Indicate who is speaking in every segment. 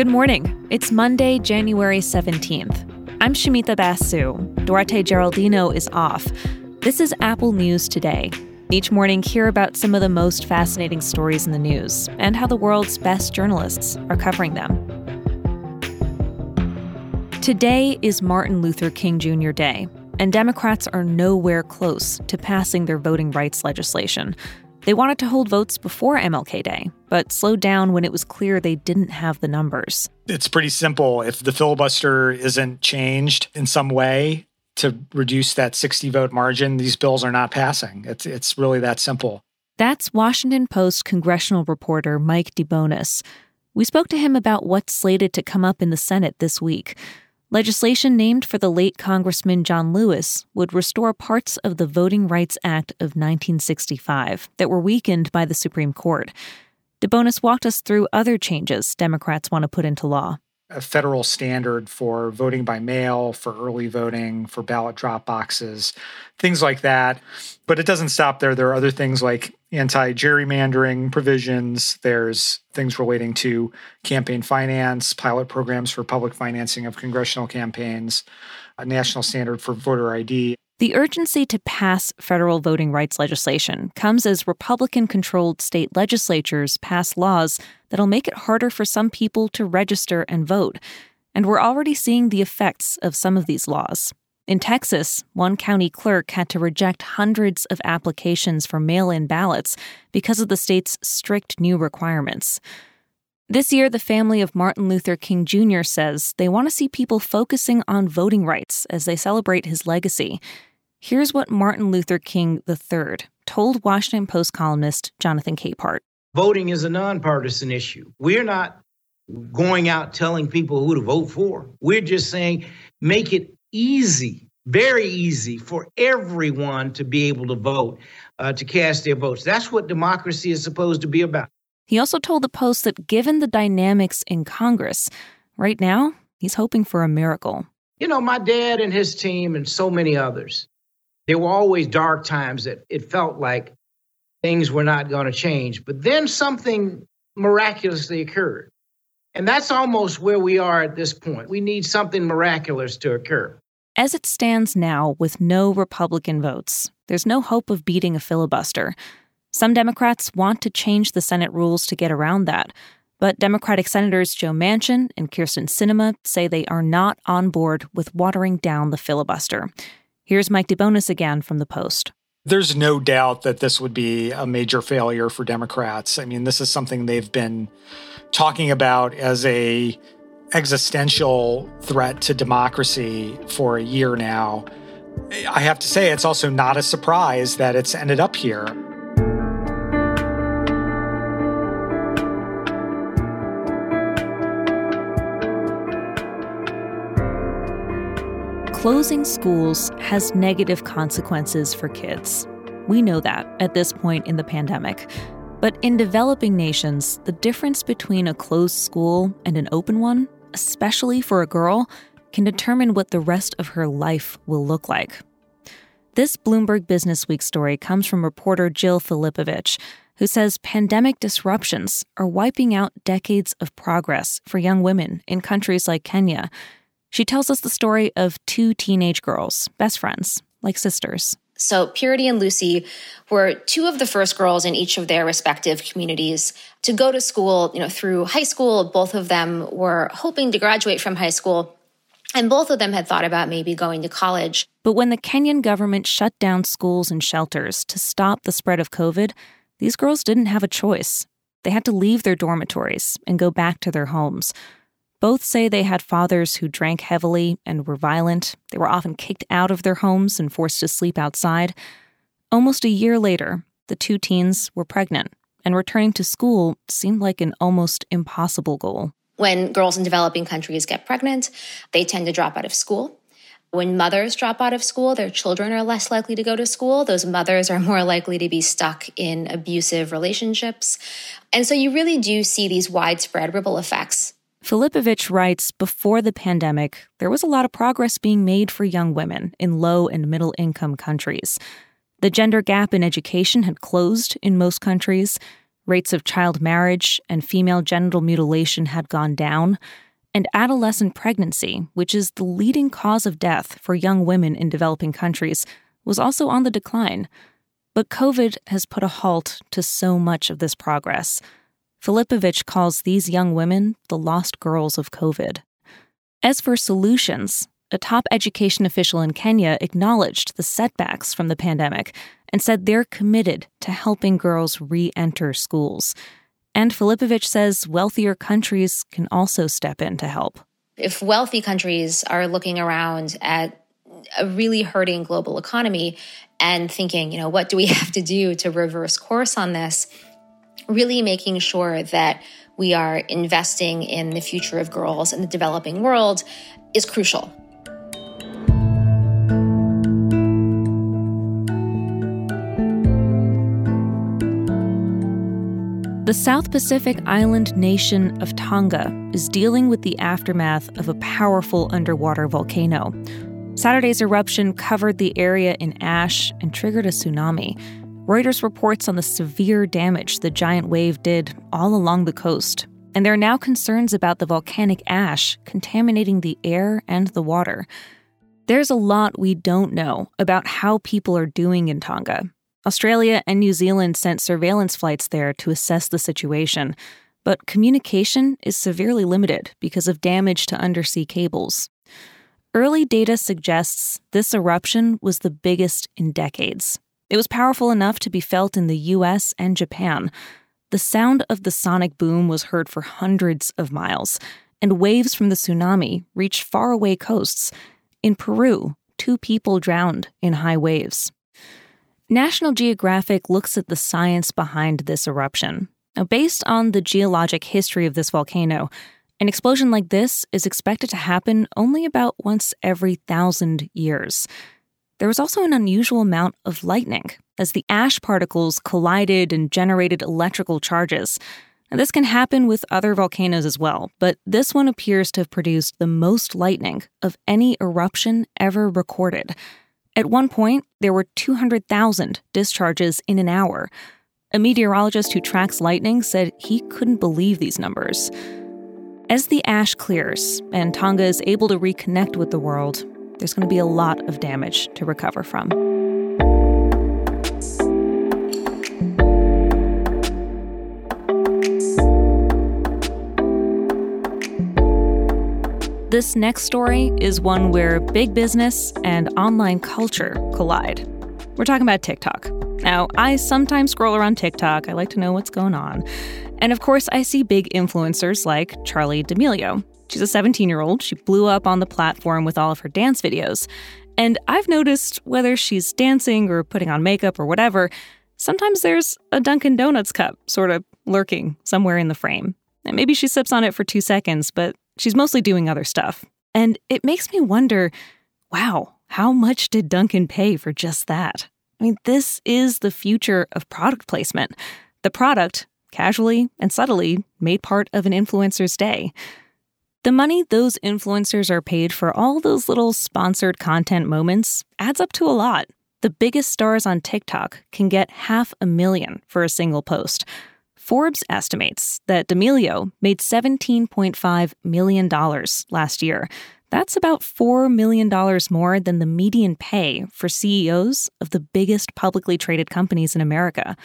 Speaker 1: Good morning. It's Monday, January 17th. I'm Shamita Basu. Duarte Geraldino is off. This is Apple News Today. Each morning, hear about some of the most fascinating stories in the news and how the world's best journalists are covering them. Today is Martin Luther King Jr. Day, and Democrats are nowhere close to passing their voting rights legislation. They wanted to hold votes before MLK Day, but slowed down when it was clear they didn't have the numbers.
Speaker 2: It's pretty simple. If the filibuster isn't changed in some way to reduce that 60 vote margin, these bills are not passing. It's, it's really that simple.
Speaker 1: That's Washington Post congressional reporter Mike DeBonis. We spoke to him about what's slated to come up in the Senate this week. Legislation named for the late Congressman John Lewis would restore parts of the Voting Rights Act of 1965 that were weakened by the Supreme Court. DeBonis walked us through other changes Democrats want to put into law
Speaker 2: a federal standard for voting by mail, for early voting, for ballot drop boxes, things like that. But it doesn't stop there. There are other things like anti gerrymandering provisions, there's things relating to campaign finance, pilot programs for public financing of congressional campaigns, a national standard for voter ID.
Speaker 1: The urgency to pass federal voting rights legislation comes as Republican controlled state legislatures pass laws that'll make it harder for some people to register and vote. And we're already seeing the effects of some of these laws. In Texas, one county clerk had to reject hundreds of applications for mail in ballots because of the state's strict new requirements. This year, the family of Martin Luther King Jr. says they want to see people focusing on voting rights as they celebrate his legacy. Here's what Martin Luther King III told Washington Post columnist Jonathan Capehart.
Speaker 3: Voting is a nonpartisan issue. We're not going out telling people who to vote for. We're just saying make it easy, very easy for everyone to be able to vote, uh, to cast their votes. That's what democracy is supposed to be about.
Speaker 1: He also told the Post that given the dynamics in Congress, right now, he's hoping for a miracle.
Speaker 3: You know, my dad and his team and so many others there were always dark times that it felt like things were not going to change. But then something miraculously occurred. And that's almost where we are at this point. We need something miraculous to occur.
Speaker 1: As it stands now, with no Republican votes, there's no hope of beating a filibuster. Some Democrats want to change the Senate rules to get around that. But Democratic Senators Joe Manchin and Kyrsten Sinema say they are not on board with watering down the filibuster. Here's Mike DeBonis again from the Post.
Speaker 2: There's no doubt that this would be a major failure for Democrats. I mean, this is something they've been talking about as a existential threat to democracy for a year now. I have to say, it's also not a surprise that it's ended up here.
Speaker 1: Closing schools has negative consequences for kids. We know that at this point in the pandemic. But in developing nations, the difference between a closed school and an open one, especially for a girl, can determine what the rest of her life will look like. This Bloomberg Business Week story comes from reporter Jill Filipovic, who says pandemic disruptions are wiping out decades of progress for young women in countries like Kenya she tells us the story of two teenage girls, best friends, like sisters.
Speaker 4: So, Purity and Lucy were two of the first girls in each of their respective communities to go to school, you know, through high school. Both of them were hoping to graduate from high school, and both of them had thought about maybe going to college.
Speaker 1: But when the Kenyan government shut down schools and shelters to stop the spread of COVID, these girls didn't have a choice. They had to leave their dormitories and go back to their homes. Both say they had fathers who drank heavily and were violent. They were often kicked out of their homes and forced to sleep outside. Almost a year later, the two teens were pregnant, and returning to school seemed like an almost impossible goal.
Speaker 4: When girls in developing countries get pregnant, they tend to drop out of school. When mothers drop out of school, their children are less likely to go to school. Those mothers are more likely to be stuck in abusive relationships. And so you really do see these widespread ripple effects
Speaker 1: Filipovic writes Before the pandemic, there was a lot of progress being made for young women in low and middle income countries. The gender gap in education had closed in most countries. Rates of child marriage and female genital mutilation had gone down. And adolescent pregnancy, which is the leading cause of death for young women in developing countries, was also on the decline. But COVID has put a halt to so much of this progress. Filipovic calls these young women the lost girls of COVID. As for solutions, a top education official in Kenya acknowledged the setbacks from the pandemic and said they're committed to helping girls re enter schools. And Filipovic says wealthier countries can also step in to help.
Speaker 4: If wealthy countries are looking around at a really hurting global economy and thinking, you know, what do we have to do to reverse course on this? Really making sure that we are investing in the future of girls in the developing world is crucial.
Speaker 1: The South Pacific island nation of Tonga is dealing with the aftermath of a powerful underwater volcano. Saturday's eruption covered the area in ash and triggered a tsunami. Reuters reports on the severe damage the giant wave did all along the coast, and there are now concerns about the volcanic ash contaminating the air and the water. There's a lot we don't know about how people are doing in Tonga, Australia and New Zealand sent surveillance flights there to assess the situation, but communication is severely limited because of damage to undersea cables. Early data suggests this eruption was the biggest in decades. It was powerful enough to be felt in the US and Japan. The sound of the sonic boom was heard for hundreds of miles, and waves from the tsunami reached faraway coasts. In Peru, two people drowned in high waves. National Geographic looks at the science behind this eruption. Now, based on the geologic history of this volcano, an explosion like this is expected to happen only about once every thousand years. There was also an unusual amount of lightning as the ash particles collided and generated electrical charges. Now, this can happen with other volcanoes as well, but this one appears to have produced the most lightning of any eruption ever recorded. At one point, there were 200,000 discharges in an hour. A meteorologist who tracks lightning said he couldn't believe these numbers. As the ash clears and Tonga is able to reconnect with the world, there's going to be a lot of damage to recover from. This next story is one where big business and online culture collide. We're talking about TikTok. Now, I sometimes scroll around TikTok. I like to know what's going on. And of course, I see big influencers like Charli D'Amelio. She's a 17 year old. She blew up on the platform with all of her dance videos. And I've noticed whether she's dancing or putting on makeup or whatever, sometimes there's a Dunkin' Donuts cup sort of lurking somewhere in the frame. And maybe she sips on it for two seconds, but She's mostly doing other stuff. And it makes me wonder wow, how much did Dunkin' pay for just that? I mean, this is the future of product placement. The product, casually and subtly, made part of an influencer's day. The money those influencers are paid for all those little sponsored content moments adds up to a lot. The biggest stars on TikTok can get half a million for a single post, Forbes estimates that D'Amelio made $17.5 million last year. That's about $4 million more than the median pay for CEOs of the biggest publicly traded companies in America.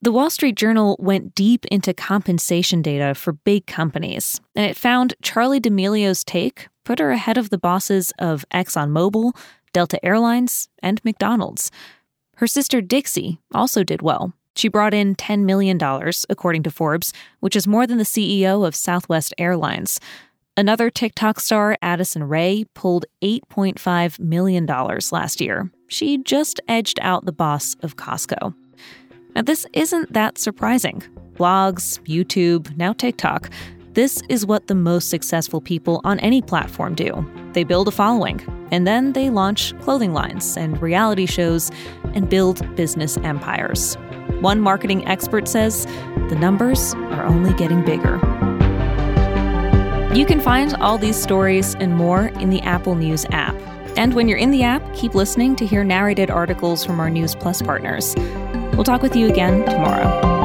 Speaker 1: The Wall Street Journal went deep into compensation data for big companies, and it found Charli D'Amelio's take put her ahead of the bosses of ExxonMobil, Delta Airlines, and McDonald's. Her sister Dixie also did well, she brought in $10 million, according to Forbes, which is more than the CEO of Southwest Airlines. Another TikTok star, Addison Rae, pulled $8.5 million last year. She just edged out the boss of Costco. Now, this isn't that surprising. Blogs, YouTube, now TikTok. This is what the most successful people on any platform do. They build a following, and then they launch clothing lines and reality shows and build business empires. One marketing expert says the numbers are only getting bigger. You can find all these stories and more in the Apple News app. And when you're in the app, keep listening to hear narrated articles from our News Plus partners. We'll talk with you again tomorrow.